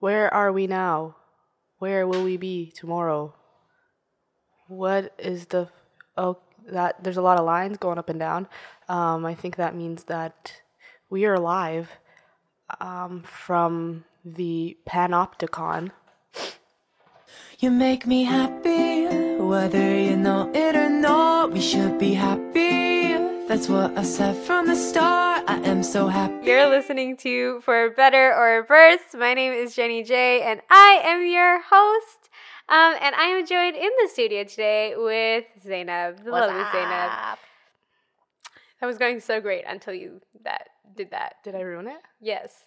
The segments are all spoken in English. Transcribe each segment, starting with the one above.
Where are we now? Where will we be tomorrow? What is the oh that there's a lot of lines going up and down. Um, I think that means that we are live um, from the Panopticon. You make me happy, whether you know it or not. We should be happy. That's what I said from the start. I am so happy. You're listening to For Better or Worse. My name is Jenny J, and I am your host. Um, and I am joined in the studio today with Zainab, the What's lovely Zainab. That was going so great until you that did that. Did I ruin it? Yes.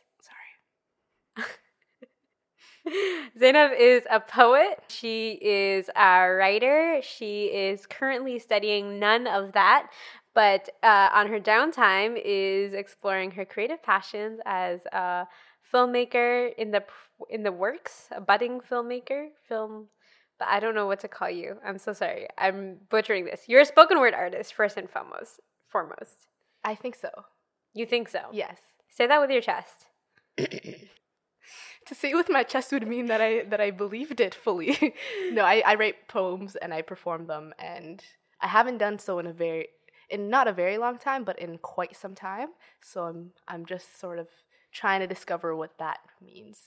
Sorry. Zainab is a poet. She is a writer. She is currently studying none of that, but uh, on her downtime is exploring her creative passions as a filmmaker in the in the works, a budding filmmaker, film. But I don't know what to call you. I'm so sorry. I'm butchering this. You're a spoken word artist first and foremost. Foremost, I think so. you think so? Yes. Say that with your chest. To say it with my chest would mean that I that I believed it fully. no, I, I write poems and I perform them, and I haven't done so in a very in not a very long time, but in quite some time. So I'm I'm just sort of trying to discover what that means,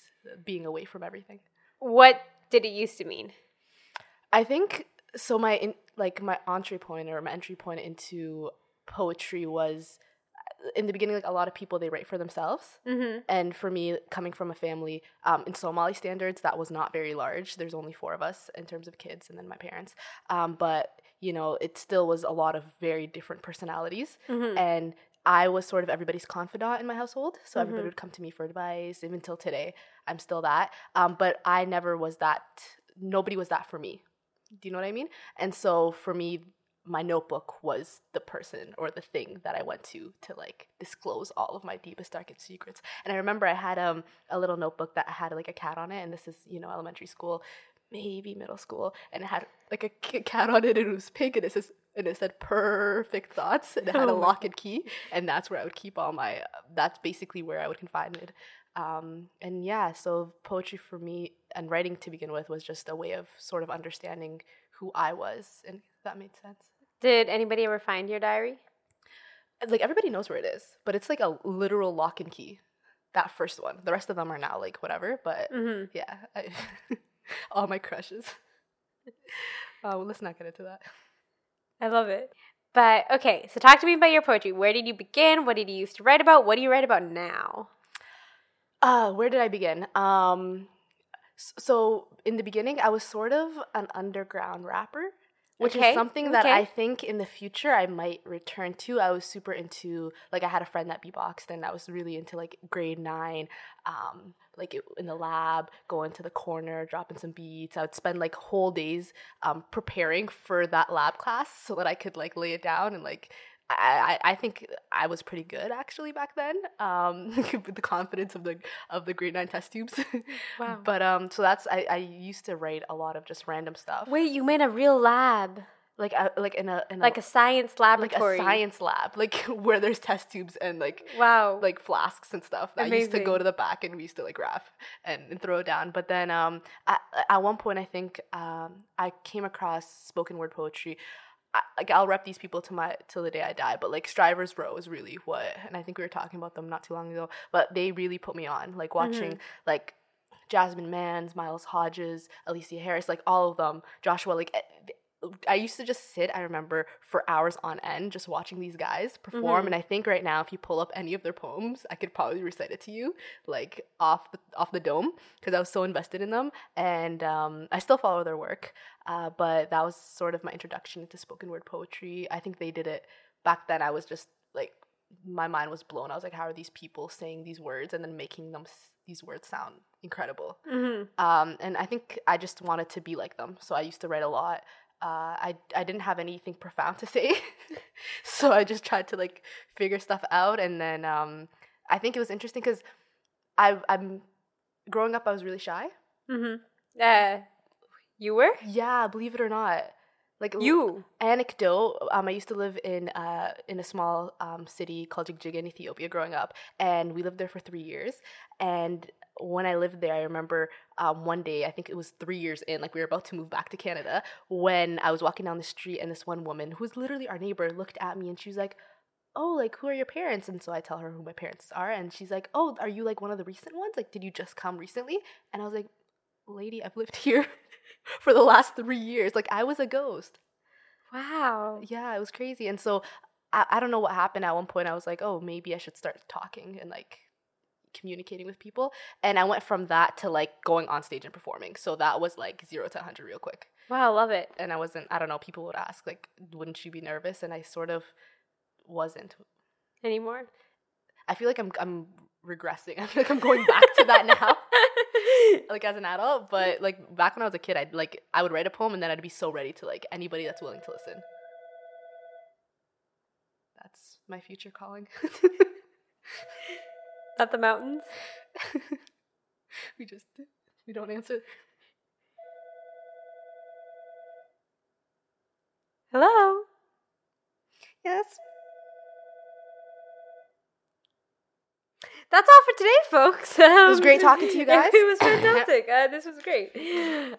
being away from everything. What did it used to mean? I think so. My in, like my entry point or my entry point into poetry was uh, in the beginning. Like a lot of people, they write for themselves, Mm-hmm. and for me, coming from a family um, in Somali standards, that was not very large. There's only four of us in terms of kids, and then my parents. Um, but you know, it still was a lot of very different personalities, Mm-hmm. and I was sort of everybody's confidant in my household. So everybody Mhm. would come to me for advice. Even till today, I'm still that. Um, but I never was that. Nobody was that for me. Do you know what I mean? And so for me, my notebook was the person or the thing that I went to to like disclose all of my deepest darkest secrets. And I remember I had um a little notebook that had like a cat on it, and this is you know elementary school, maybe middle school, and it had like a k- cat on it, and it was pink, and it says and it said perfect thoughts, and it had a Oh lock and key, and that's where I would keep all my. That's basically where I would confine it. Um, and yeah, so poetry for me and writing to begin with was just a way of sort of understanding who I was, and that made sense. Did anybody ever find your diary? like everybody knows where it is, but it's like a literal lock and key. That first one. The rest of them are now like whatever, but Mm-hmm. yeah, I, all my crushes. Oh, well, let's not get into that. I love it. But okay, so talk to me about your poetry. Where did you begin? What did you used to write about? What do you write about now? Uh, where did I begin? Um, so in the beginning, I was sort of an underground rapper, which Okay, is something that okay. I think in the future I might return to. I was super into like I had a friend that beatboxed, and I was really into like grade nine, um, like it, in the lab, going to the corner, dropping some beats. I would spend like whole days um, preparing for that lab class so that I could like lay it down and like I, I I think I was pretty good actually back then. Um, with the confidence of the of the grade nine test tubes. Wow. But um, so that's I, I used to write a lot of just random stuff. Wait, you made a real lab, like a, like in a in like a, a science like a science lab, like where there's test tubes and like Wow. like flasks and stuff. I used to go to the back and we used to like rap and, and throw it down. But then um, at, at one point, I think um, I came across spoken word poetry. I, like I'll rep these people to my till the day I die. But like Strivers Row is really what, and I think we were talking about them not too long ago. But they really put me on. Like watching like Jasmine Mans, Miles Hodges, Alysia Harris, like all of them, Joshua, like eh, I used to just sit, I remember, for hours on end just watching these guys perform. Mhm. And I think right now, if you pull up any of their poems, I could probably recite it to you, like off the, off the dome, because I was so invested in them. And um, I still follow their work. Uh, but that was sort of my introduction into spoken word poetry. I think they did it back then. I was just like, my mind was blown. I was like, how are these people saying these words and then making them s- these words sound incredible? hmm Um, and I think I just wanted to be like them. So I used to write a lot. Uh, I I didn't have anything profound to say, so I just tried to like figure stuff out. And then um, I think it was interesting because I I'm growing up. I was really shy. hmm Uh, you were Yeah, believe it or not. Like l- you. anecdote um, i used to live in uh, in a small um, city called Jigjiga in ethiopia growing up and we lived there for three years and when I lived there, I remember um, one day, I think it was three years in, like we were about to move back to Canada, when I was walking down the street and this one woman, who's literally our neighbor, looked at me and she was like, Oh, like who are your parents? And so I tell her who my parents are, and she's like, Oh, are you like one of the recent ones? Like, did you just come recently? And I was like, Lady, I've lived here for the last three years. Like, I was a ghost. Wow. Yeah, it was crazy. And so I, I don't know what happened. At one point, I was like, Oh, maybe I should start talking and like communicating with people. And I went from that to like going on stage and performing. So that was like zero to 100 real quick. Wow, love it. And I wasn't, I don't know, people would ask, like, wouldn't you be nervous? And I sort of wasn't. Anymore? I feel like I'm, I'm regressing. I feel like I'm going back to that now. like as an adult, but like back when I was a kid, I'd like I would write a poem and then I'd be so ready to like anybody that's willing to listen. That's my future calling. At the mountains? we just we don't answer. Hello? Yes. That's all for today, folks. Um, was great talking to you guys. It was fantastic. uh, this was great.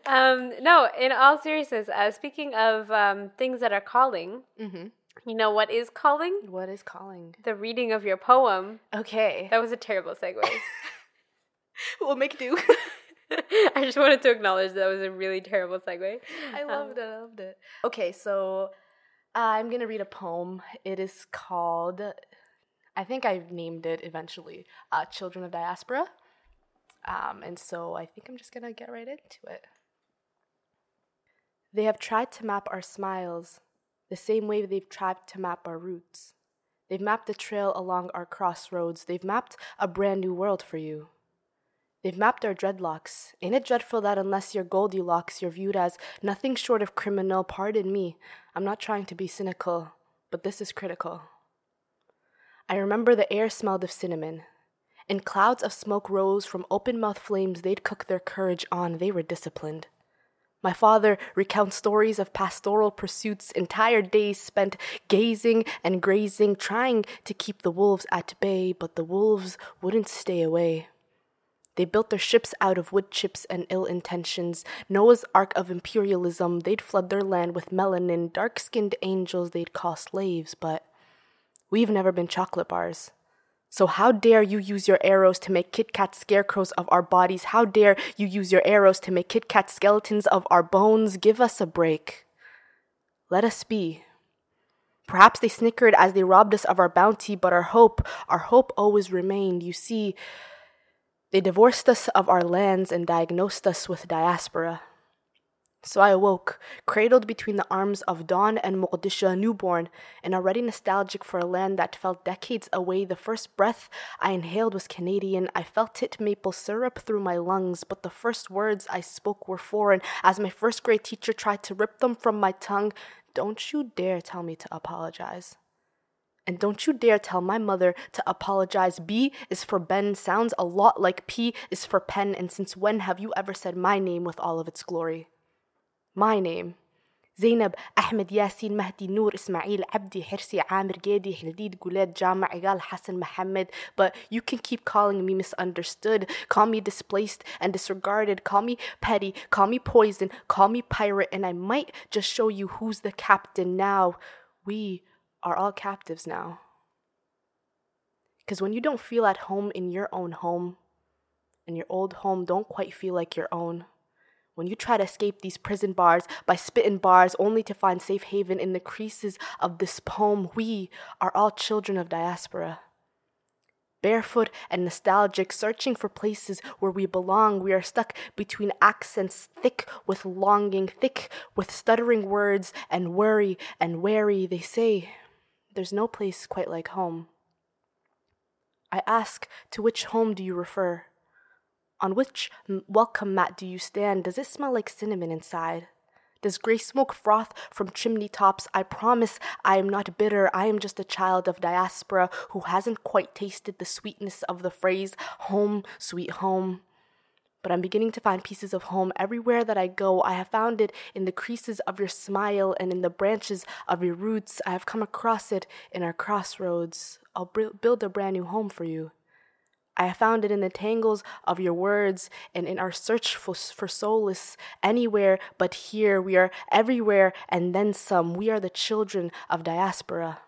Um, no, in all seriousness, uh, speaking of um, things that are calling, Mm-hmm. You know what is calling? What is calling? The reading of your poem. Okay. That was a terrible segue. we'll make do. I just wanted to acknowledge that was a really terrible segue. I Um, loved it. I loved it. Okay, so I'm gonna read a poem. It is called. I think I've named it eventually. Uh, Children of Diaspora. Um, and so I think I'm just gonna get right into it. They have tried to map our smiles the same way they've tried to map our roots. They've mapped a trail along our crossroads. They've mapped a brand new world for you. They've mapped our dreadlocks. Ain't it dreadful that unless you're Goldilocks, you're viewed as nothing short of criminal? Pardon me, I'm not trying to be cynical, but this is critical. I remember the air smelled of cinnamon. And clouds of smoke rose from open mouthed flames they'd cook their courage on. They were disciplined. My father recounts stories of pastoral pursuits, entire days spent gazing and grazing, trying to keep the wolves at bay, but the wolves wouldn't stay away. They built their ships out of wood chips and ill intentions. Noah's Ark of imperialism, they'd flood their land with melanin, dark skinned angels they'd call slaves, but we've never been chocolate bars. So, how dare you use your arrows to make Kit Kat scarecrows of our bodies? How dare you use your arrows to make Kit Kat skeletons of our bones? Give us a break. Let us be. Perhaps they snickered as they robbed us of our bounty, but our hope, our hope always remained. You see, they divorced us of our lands and diagnosed us with diaspora. So I awoke, cradled between the arms of Dawn and Mogadishu, newborn, and already nostalgic for a land that felt decades away. The first breath I inhaled was Canadian. I felt it maple syrup through my lungs, but the first words I spoke were foreign. As my first grade teacher tried to rip them from my tongue, don't you dare tell me to apologize. And don't you dare tell my mother to apologize. B is for Ben sounds a lot like P is for pen, and since when have you ever said my name with all of its glory? My name. زينب أحمد ياسين مهدي نور إسماعيل عبدي حرسي عامر جادي حلديد جولاد جامع عقال حسن محمد But you can keep calling me misunderstood Call me displaced and disregarded Call me petty, call me poison Call me pirate and I might just show you who's the captain now We are all captives now Because when you don't feel at home in your own home And your old home don't quite feel like your own when you try to escape these prison bars by spitting bars only to find safe haven in the creases of this poem, we are all children of diaspora. Barefoot and nostalgic, searching for places where we belong, we are stuck between accents thick with longing, thick with stuttering words and worry and wary. They say there's no place quite like home. I ask, to which home do you refer? On which welcome mat do you stand? Does it smell like cinnamon inside? Does gray smoke froth from chimney tops? I promise I am not bitter. I am just a child of diaspora who hasn't quite tasted the sweetness of the phrase home, sweet home. But I'm beginning to find pieces of home everywhere that I go. I have found it in the creases of your smile and in the branches of your roots. I have come across it in our crossroads. I'll build a brand new home for you. I found it in the tangles of your words and in our search for, for solace anywhere but here. We are everywhere and then some. We are the children of diaspora.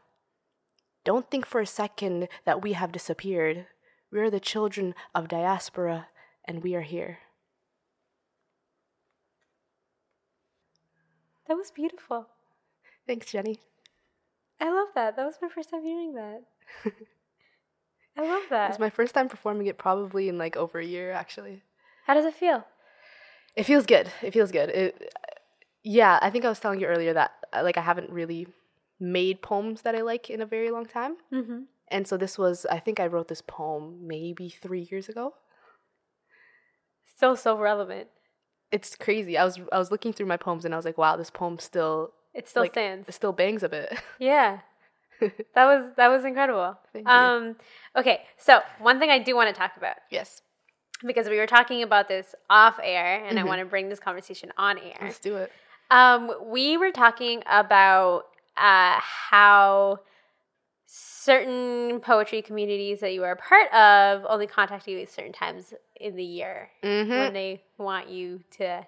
Don't think for a second that we have disappeared. We are the children of diaspora and we are here. That was beautiful. Thanks, Jenny. I love that. That was my first time hearing that. I love that. It's my first time performing it probably in like over a year actually. How does it feel? It feels good. It feels good. It, yeah, I think I was telling you earlier that uh, like I haven't really made poems that I like in a very long time. Mm-hmm. And so this was I think I wrote this poem maybe 3 years ago. Still so relevant. It's crazy. I was I was looking through my poems and I was like, wow, this poem still It still like, stands. It still bangs a bit. Yeah. that was that was incredible. Thank you. Um okay, so one thing I do want to talk about yes. because we were talking about this off air and I Mhm. want to bring this conversation on air. Let's do it. Um, we were talking about uh, how certain poetry communities that you are a part of only contact you at certain times in the year Mhm. when they want you to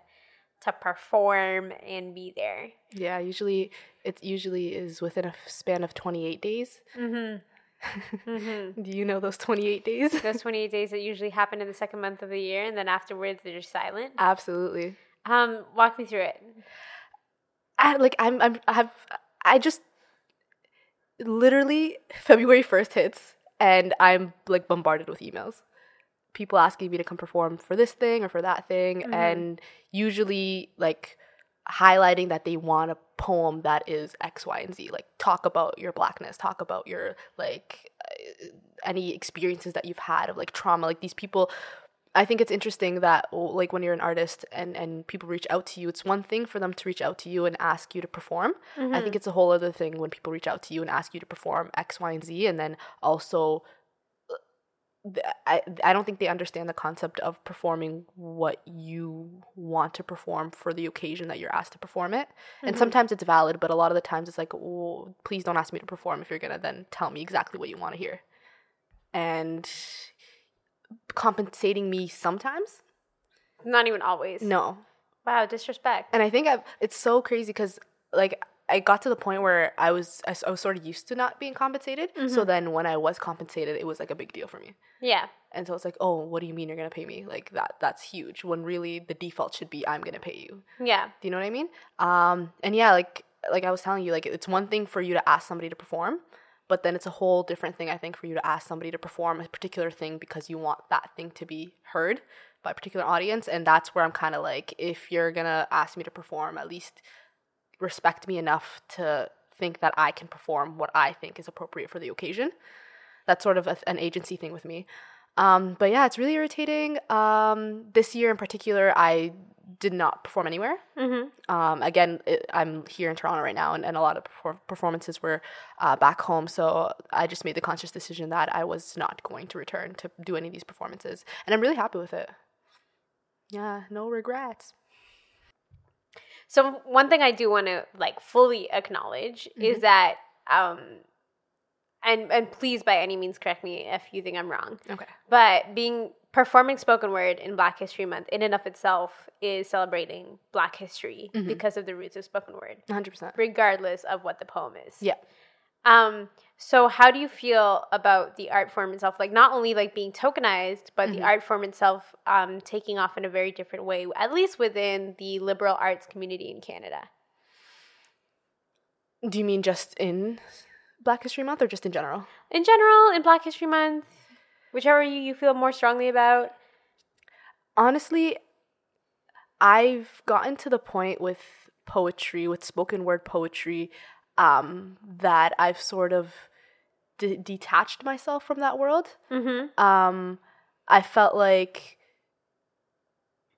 to perform and be there. Yeah, usually it usually is within a span of 28 days. Mm-hmm. mm-hmm. Do you know those 28 days? Those 28 days that usually happen in the second month of the year, and then afterwards they're just silent. Absolutely. Um, walk me through it. I like I'm I'm I have I just literally February 1st hits and I'm like bombarded with emails. People asking me to come perform for this thing or for that thing Mhm. and usually like highlighting that they want a poem that is X, Y, and Z. Like talk about your blackness, talk about your like uh, any experiences that you've had of like trauma. Like these people I think it's interesting that oh, like when you're an artist and and people reach out to you, it's one thing for them to reach out to you and ask you to perform. I think it's a whole other thing when people reach out to you and ask you to perform X, Y, and Z, and then also. I, I don't think they understand the concept of performing what you want to perform for the occasion that you're asked to perform it. And mm-hmm. sometimes it's valid, but a lot of the times it's like, oh, please don't ask me to perform if you're going to then tell me exactly what you want to hear. And compensating me sometimes? Not even always. No. Wow, disrespect. And I think I've, it's so crazy because like I got to the point where I was I, I was sort of used to not being compensated. So then when I was compensated, it was like a big deal for me. Yeah. And so it's like, oh, what do you mean you're gonna pay me? Like that that's huge. When really the default should be I'm gonna pay you. Yeah. Do you know what I mean? Um, and yeah, like like I was telling you, like it's one thing for you to ask somebody to perform, but then it's a whole different thing, I think, for you to ask somebody to perform a particular thing because you want that thing to be heard by a particular audience. And that's where I'm kind of like, if you're gonna ask me to perform, at least respect me enough to think that I can perform what I think is appropriate for the occasion. That's sort of a, an agency thing with me. Um, but yeah, it's really irritating. Um, this year in particular, I did not perform anywhere. Mm-hmm. Um, again, it, I'm here in Toronto right now, and, and a lot of perfor- performances were uh, back home. So I just made the conscious decision that I was not going to return to do any of these performances, and I'm really happy with it. Yeah, no regrets. So one thing I do want to like fully acknowledge is that um and and please by any means correct me if you think I'm wrong. Okay. But being performing spoken word in Black History Month in and of itself is celebrating Black history Mhm. because of the roots of spoken word, 100%. regardless of what the poem is. Yeah. Um, so how do you feel about the art form itself? Like not only like being tokenized, but the Mhm. art form itself um, taking off in a very different way, at least within the liberal arts community in Canada. Do you mean just in Black History Month or just in general? In general, in Black History Month, whichever you, you feel more strongly about. honestly, I've gotten to the point with poetry, with spoken word poetry, um, that I've sort of de- detached myself from that world. Mm-hmm. Um, I felt like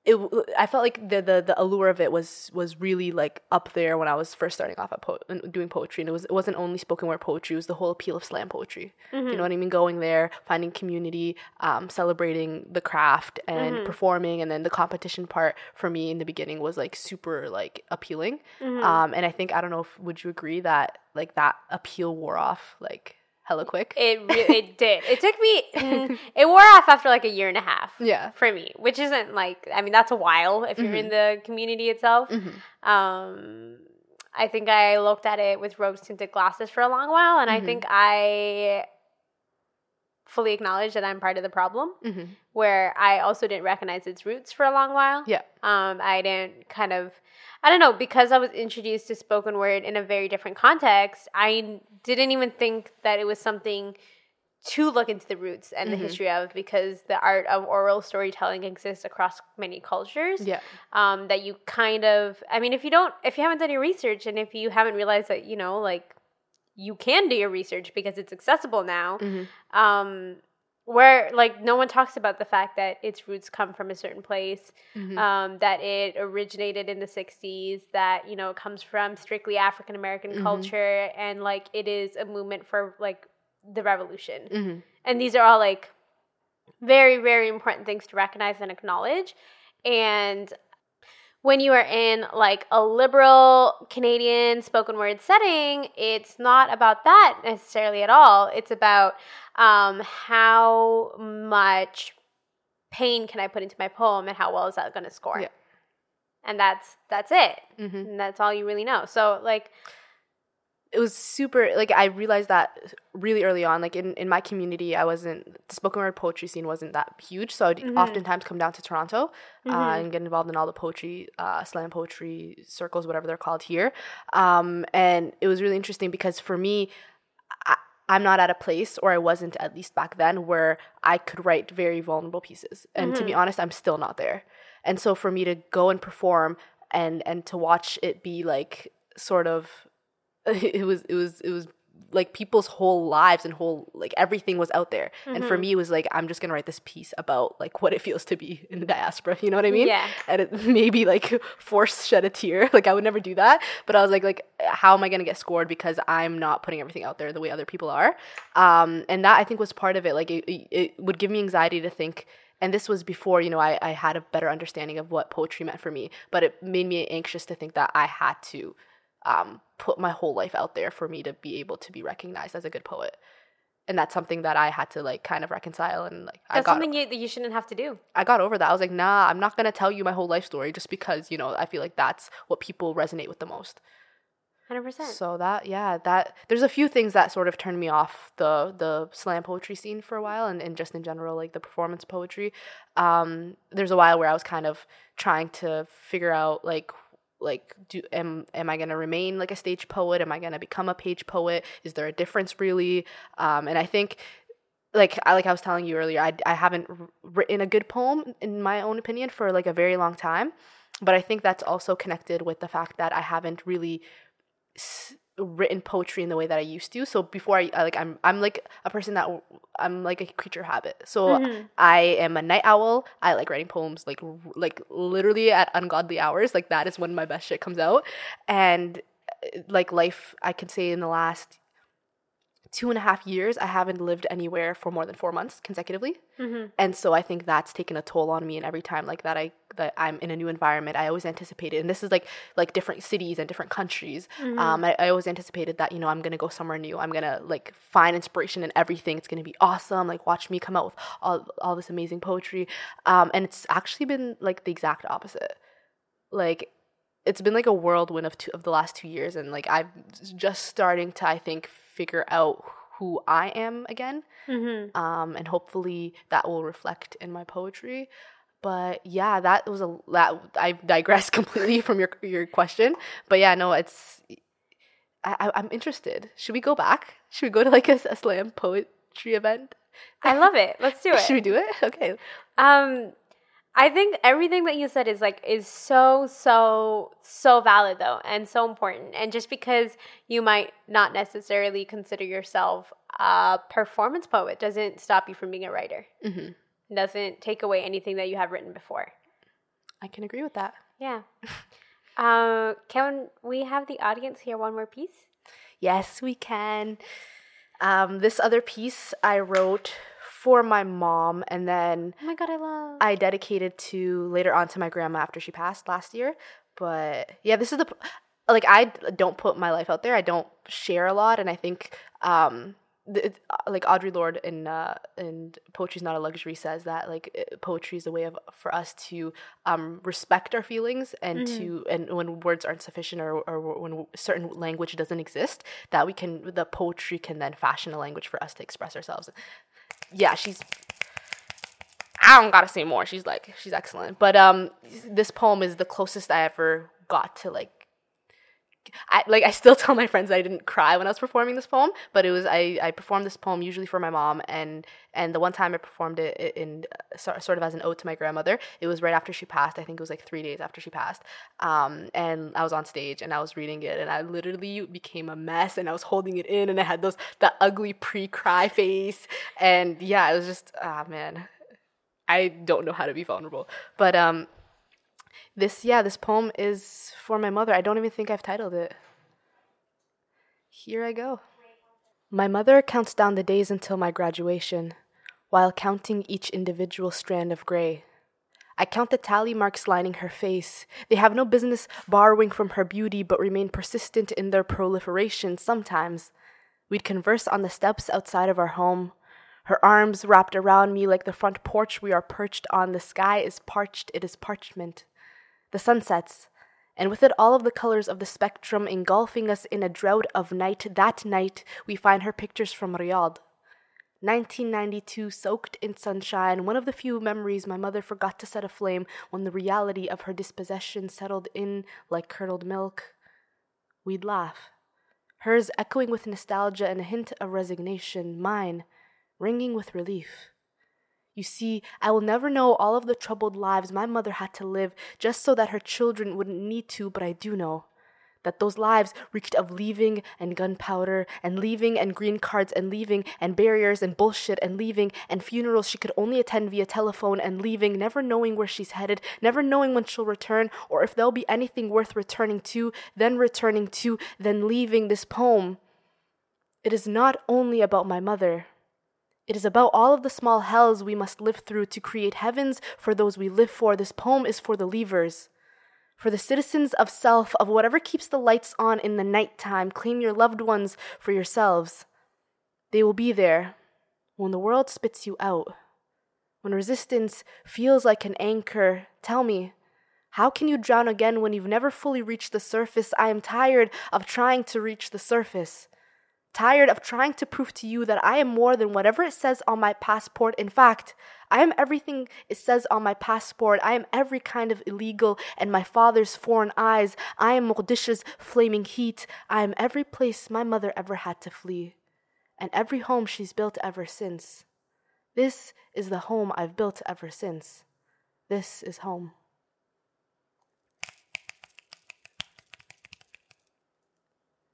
it. I felt like the, the the allure of it was was really like up there when I was first starting off at po- doing poetry, and it was it wasn't only spoken word poetry; it was the whole appeal of slam poetry. You know what I mean? Going there, finding community, um, celebrating the craft, and Mhm. performing, and then the competition part for me in the beginning was like super like appealing. Mhm. Um, and I think I don't know if would you agree that like that appeal wore off like hella quick. It re- it did. It took me. mm, it wore off after like a year and a half. Yeah. For me, which isn't like I mean that's a while if you're in the community itself. Mhm. Um, I think I looked at it with rose tinted glasses for a long while, and I Mhm. think I fully acknowledge that I'm part of the problem. Mhm. Where I also didn't recognize its roots for a long while. Yeah. Um, I didn't kind of, I don't know, because I was introduced to spoken word in a very different context. I didn't even think that it was something to look into the roots and the Mhm. history of because the art of oral storytelling exists across many cultures Yeah. um, that you kind of i mean if you don't if you haven't done your research and if you haven't realized that you know like you can do your research because it's accessible now Mhm. um, where like no one talks about the fact that its roots come from a certain place Mhm. um, that it originated in the 60s that you know comes from strictly african american Mhm. culture and like it is a movement for like the revolution Mhm. and these are all like very very important things to recognize and acknowledge and when you are in like a liberal canadian spoken word setting it's not about that necessarily at all it's about um, how much pain can i put into my poem and how well is that going to score Yeah. and that's that's it Mhm. and that's all you really know so like it was super like i realized that really early on like in, in my community i wasn't the spoken word poetry scene wasn't that huge so i'd Mhm. oftentimes come down to toronto uh, Mhm. and get involved in all the poetry uh, slam poetry circles whatever they're called here um, and it was really interesting because for me I, i'm not at a place or i wasn't at least back then where i could write very vulnerable pieces and to be honest i'm still not there and so for me to go and perform and and to watch it be like sort of it was it was it was like people's whole lives and whole like everything was out there. And for Mhm. me it was like i'm just gonna write this piece about like what it feels to be in the diaspora you know what i mean? Yeah. and it maybe like force shed a tear. Like i would never do that. But i was like like how am i gonna get scored because i'm not putting everything out there the way other people are? Um and that i think was part of it. Like it, it, it would give me anxiety to think and this was before you know I, I had a better understanding of what poetry meant for me but it made me anxious to think that i had to um, put my whole life out there for me to be able to be recognized as a good poet. And that's something that i had to like kind of reconcile and like i got something you, that you shouldn't have to do. I got over that. I was like nah i'm not gonna tell you my whole life story just because you know i feel like that's what people resonate with the most. 100% so that yeah that there's a few things that sort of turned me off the the slam poetry scene for a while and, and just in general like the performance poetry. Um there's a while where i was kind of trying to figure out like like do am am i going to remain like a stage poet? Am i going to become a page poet? Is there a difference really? Um and i think like I like I was telling you earlier, I, I haven't written a good poem in my own opinion for like a very long time, but I think that's also connected with the fact that I haven't really s- written poetry in the way that I used to. So before I, I like I'm I'm like a person that I'm like a creature habit. So Mhm. I am a night owl. I like writing poems like like literally at ungodly hours. Like that is when my best shit comes out. And like life, I can say in the last two and a half years, I haven't lived anywhere for more than four months consecutively. Mhm. And so I think that's taken a toll on me. And every time like that, I that I'm in a new environment, I always anticipated. And this is like like different cities and different countries. Mm-hmm. Um, I, I always anticipated that you know I'm gonna go somewhere new. I'm gonna like find inspiration in everything. It's gonna be awesome. Like watch me come out with all all this amazing poetry. Um, and it's actually been like the exact opposite. Like it's been like a whirlwind of two of the last two years, and like I'm just starting to I think figure out who I am again Mhm. um, and hopefully that will reflect in my poetry. But yeah, that was a that I digress completely from your your question. But yeah, no, it's I, I'm interested. Should we go back? Should we go to like a, a slam poetry event? I love it. Let's do it. Should we do it? Okay. Um, I think everything that you said is like is so so so valid though, and so important. And just because you might not necessarily consider yourself a performance poet doesn't stop you from being a writer. hmm Doesn't take away anything that you have written before. I can agree with that. Yeah. uh, can we have the audience hear one more piece? Yes, we can. Um, this other piece I wrote for my mom, and then Oh my god, I love. I dedicated to later on to my grandma after she passed last year. But yeah, this is the like I don't put my life out there. I don't share a lot, and I think um, uh, like Audre Lorde in uh, in Poetry's Not a Luxury says that like poetry is a way of for us to um, respect our feelings and to and when words aren't sufficient or, or when certain language doesn't exist that we can the poetry can then fashion a language for us to express ourselves. Yeah, she's I don't gotta say more. She's like she's excellent. But um, this poem is the closest I ever got to like. I like I still tell my friends I didn't cry when I was performing this poem, but it was I I performed this poem usually for my mom and and the one time I performed it i- in uh, sort of as an ode to my grandmother. It was right after she passed. I think it was like three days after she passed. Um, and I was on stage and I was reading it and I literally became a mess and I was holding it in and I had those that ugly pre-cry face and yeah, it was just ah man, I don't know how to be vulnerable. But um this yeah, this poem is for my mother. I don't even think I've titled it. Here I go. My mother counts down the days until my graduation, while counting each individual strand of gray. I count the tally marks lining her face. They have no business borrowing from her beauty, but remain persistent in their proliferation sometimes. We'd converse on the steps outside of our home. Her arms wrapped around me like the front porch we are perched on. The sky is parched, it is parchment. The sun sets, and with it all of the colors of the spectrum engulfing us in a drought of night. That night, we find her pictures from Riyadh. 1992, soaked in sunshine, one of the few memories my mother forgot to set aflame when the reality of her dispossession settled in like curdled milk. We'd laugh. Hers echoing with nostalgia and a hint of resignation, mine ringing with relief. You see, I will never know all of the troubled lives my mother had to live just so that her children wouldn't need to, but I do know that those lives reeked of leaving and gunpowder and leaving and green cards and leaving and barriers and bullshit and leaving and funerals she could only attend via telephone and leaving, never knowing where she's headed, never knowing when she'll return or if there'll be anything worth returning to, then returning to, then leaving this poem. It is not only about my mother. It is about all of the small hells we must live through to create heavens for those we live for. This poem is for the leavers. For the citizens of self, of whatever keeps the lights on in the nighttime, claim your loved ones for yourselves. They will be there when the world spits you out. When resistance feels like an anchor, tell me, how can you drown again when you've never fully reached the surface? I am tired of trying to reach the surface. Tired of trying to prove to you that I am more than whatever it says on my passport. In fact, I am everything it says on my passport. I am every kind of illegal and my father's foreign eyes. I am Mogadishu's flaming heat. I am every place my mother ever had to flee, and every home she's built ever since. This is the home I've built ever since. This is home.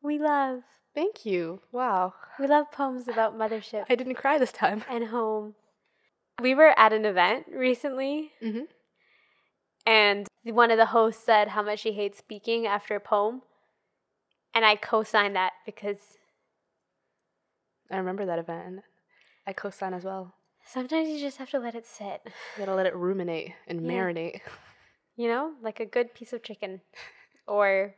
We love. Thank you. Wow. We love poems about mothership I didn't cry this time. and home. We were at an event recently, Mm-hmm. and one of the hosts said how much she hates speaking after a poem. And I co signed that because I remember that event and I co sign as well. sometimes you just have to let it sit, You gotta let it ruminate and Yeah. marinate. you know, like a good piece of chicken or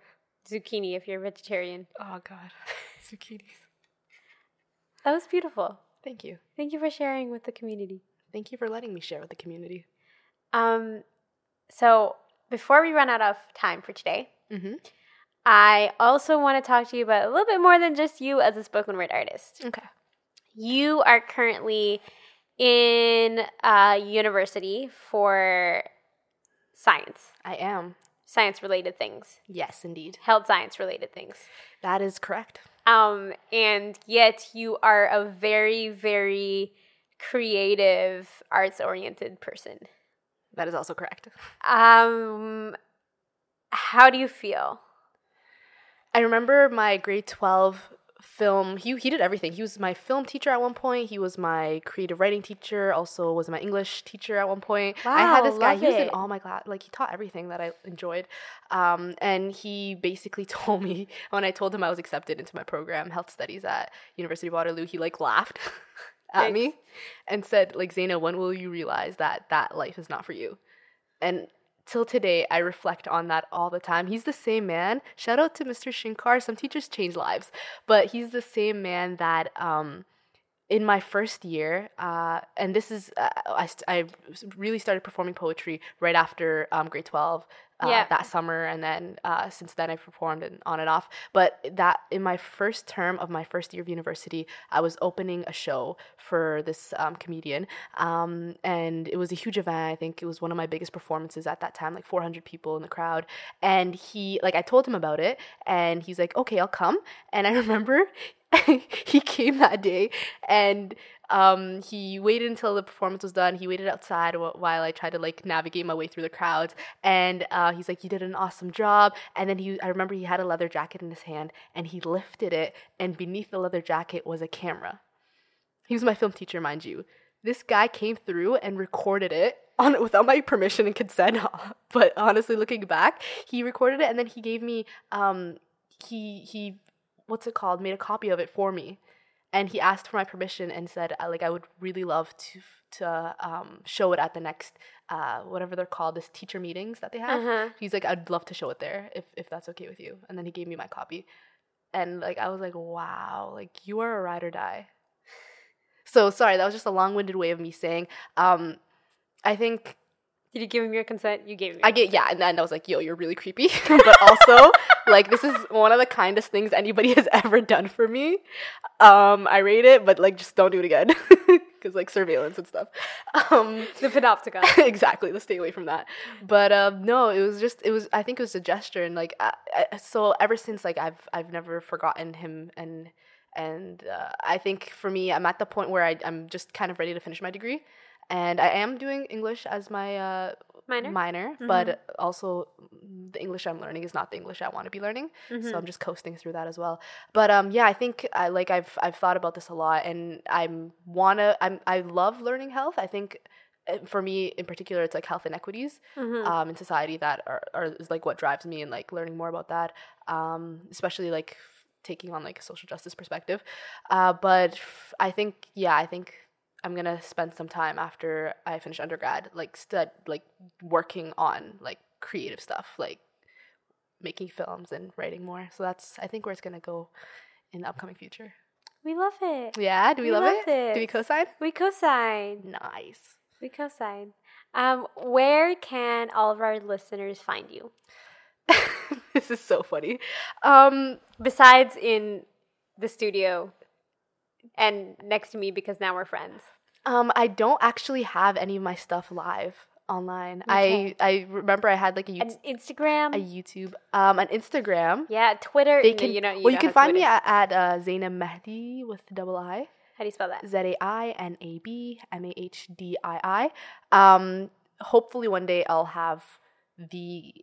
zucchini if you're vegetarian. Oh god. Zucchinis. That was beautiful. Thank you. Thank you for sharing with the community. Thank you for letting me share with the community. Um, so before we run out of time for today, Mm-hmm. I also want to talk to you about a little bit more than just you as a spoken word artist. Okay. You are currently in a university for science, I am. science related things, Yes, indeed. health science related things. That is correct. Um, and yet you are a very, very creative, arts oriented person. That is also correct. Um, how do you feel? I remember my grade 12 film. He, he did everything. He was my film teacher at one point. He was my creative writing teacher. Also was my English teacher at one point. wow, I had this guy. He was in all my class. Like he taught everything that I enjoyed. Um, and he basically told me when I told him I was accepted into my program, health studies at University of Waterloo. He like laughed at me and said, like Zaina, when will you realize that that life is not for you? And till today, I reflect on that all the time. He's the same man. Shout out to Mr. Shinkar. Some teachers change lives, but he's the same man that um, in my first year, uh, and this is uh, I, I really started performing poetry right after um, grade twelve. Uh, Yeah. that summer, and then uh, since then I've performed and on and off. But that in my first term of my first year of university, I was opening a show for this um, comedian, um, and it was a huge event. I think it was one of my biggest performances at that time, like 400 people in the crowd. And he, like, I told him about it, and he's like, "Okay, I'll come." And I remember he came that day, and um, he waited until the performance was done. He waited outside while I tried to like navigate my way through the crowds, and uh, he's like, "You did an awesome job." And then he, I remember he had a leather jacket in his hand, and he lifted it, and beneath the leather jacket was a camera. He was my film teacher, mind you. This guy came through and recorded it on without my permission and consent. But honestly, looking back, he recorded it, and then he gave me um, he he what's it called made a copy of it for me and he asked for my permission and said uh, like I would really love to to um, show it at the next uh, whatever they're called this teacher meetings that they have. Uh-huh. He's like I'd love to show it there if if that's okay with you. And then he gave me my copy, and like I was like wow like you are a ride or die. So sorry that was just a long winded way of me saying um, I think Did you give him your consent? You gave him. I get yeah, and then I was like, "Yo, you're really creepy," but also like this is one of the kindest things anybody has ever done for me. Um, I rate it, but like just don't do it again because like surveillance and stuff. Um, the panopticon. exactly, let's stay away from that. But um, no, it was just it was. I think it was a gesture, and like I, I, so ever since like I've I've never forgotten him and. And uh, I think for me, I'm at the point where I, I'm just kind of ready to finish my degree, and I am doing English as my uh, Minor? minor, but also the English I'm learning is not the English I want to be learning. So I'm just coasting through that as well. But um, yeah, I think I like I've I've thought about this a lot, and I'm wanna I'm I love learning health. I think. uh, For me, in particular, it's like health inequities um, in society that are, are is like what drives me and like learning more about that. Um, especially like taking on like a social justice perspective. Uh, but f- I think yeah, I think I'm gonna spend some time after I finish undergrad, like stud, like working on like creative stuff, like making films and writing more. So that's I think where it's gonna go in the upcoming future. We love it. Yeah, do we, We love, love it? Do we co-sign? We co-sign. Nice. We co-sign. Um, where can all of our listeners find you? this is so funny. Um, Besides in the studio and next to me because now we're friends. um, I don't actually have any of my stuff live online. Okay. I I remember I had like a, YouTube, Instagram. a YouTube, um, an Instagram. yeah, Twitter. They can, you know, well, you can find me at, at uh, Zainab Mahdi with the double I. How do you spell that? Z A I N A B M A H D I I. Um, hopefully one day I'll have the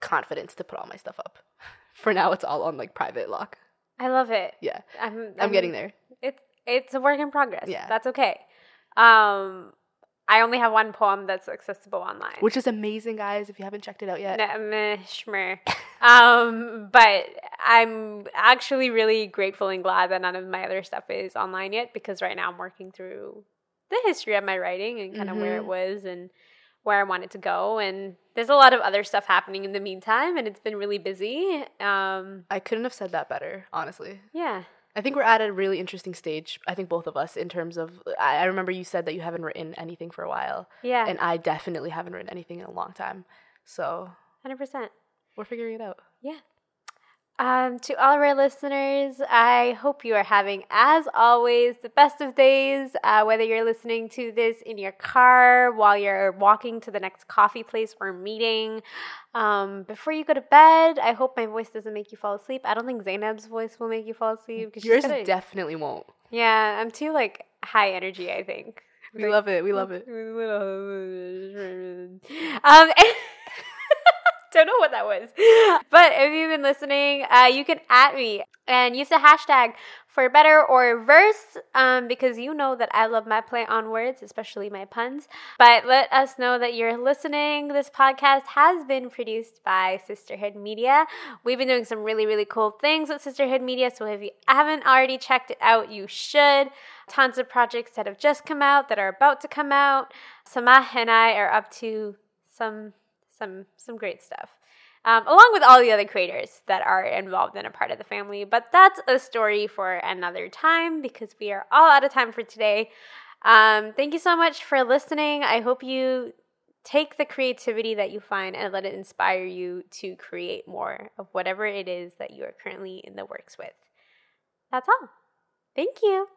confidence to put all my stuff up. For now, it's all on like private lock. I love it. Yeah, I'm, I'm getting there. It's it's a work in progress. Yeah. that's okay. Um, I only have one poem that's accessible online. Which is amazing, guys. If you haven't checked it out yet, um, but I'm actually really grateful and glad that none of my other stuff is online yet because right now I'm working through the history of my writing and kind of where it was and where I wanted to go. And there's a lot of other stuff happening in the meantime, and it's been really busy. Um, I couldn't have said that better, honestly. yeah. I think we're at a really interesting stage. I think both of us, in terms of, I, I remember you said that you haven't written anything for a while, Yeah. and I definitely haven't written anything in a long time. So 100%. we're figuring it out. Yeah. Um, to all of our listeners, I hope you are having, as always, the best of days. Uh, whether you're listening to this in your car, while you're walking to the next coffee place or meeting, um, before you go to bed, I hope my voice doesn't make you fall asleep. I don't think Zainab's voice will make you fall asleep. Yours gotta- definitely won't. yeah, I'm too like high energy. I think. We love it. We love it. Um, don't know what that was. But if you've been listening, uh, you can at me and use the hashtag for better or worse um, because you know that I love my play on words, especially my puns. But let us know that you're listening. This podcast has been produced by Sisterhood Media. We've been doing some really, really cool things with Sisterhood Media. So if you haven't already checked it out, you should. Tons of projects that have just come out, that are about to come out. Samah and I are up to some some some great stuff. um, along with all the other creators that are involved in a part of the family. But that's a story for another time because we are all out of time for today. Um, thank you so much for listening. I hope you take the creativity that you find and let it inspire you to create more of whatever it is that you are currently in the works with. That's all. Thank you.